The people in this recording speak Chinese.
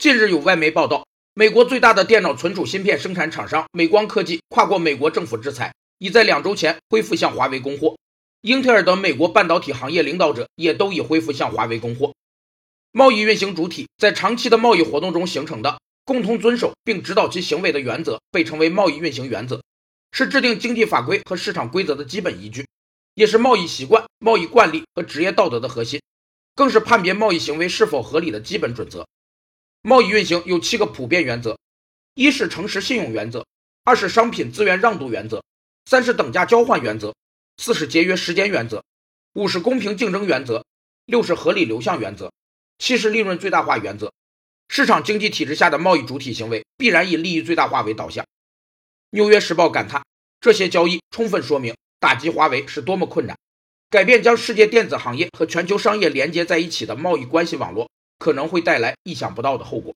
近日有外媒报道，美国最大的电脑存储芯片生产厂商美光科技跨过美国政府制裁，已在两周前恢复向华为供货。英特尔等美国半导体行业领导者也都已恢复向华为供货。贸易运行主体在长期的贸易活动中形成的共同遵守并指导其行为的原则，被称为贸易运行原则，是制定经济法规和市场规则的基本依据，也是贸易习惯、贸易惯例和职业道德的核心，更是判别贸易行为是否合理的基本准则。贸易运行有七个普遍原则：一是诚实信用原则，二是商品资源让渡原则，三是等价交换原则，四是节约时间原则，五是公平竞争原则，六是合理流向原则，七是利润最大化原则。市场经济体制下的贸易主体行为必然以利益最大化为导向。纽约时报感叹：这些交易充分说明打击华为是多么困难，改变将世界电子行业和全球商业连接在一起的贸易关系网络。可能会带来意想不到的后果。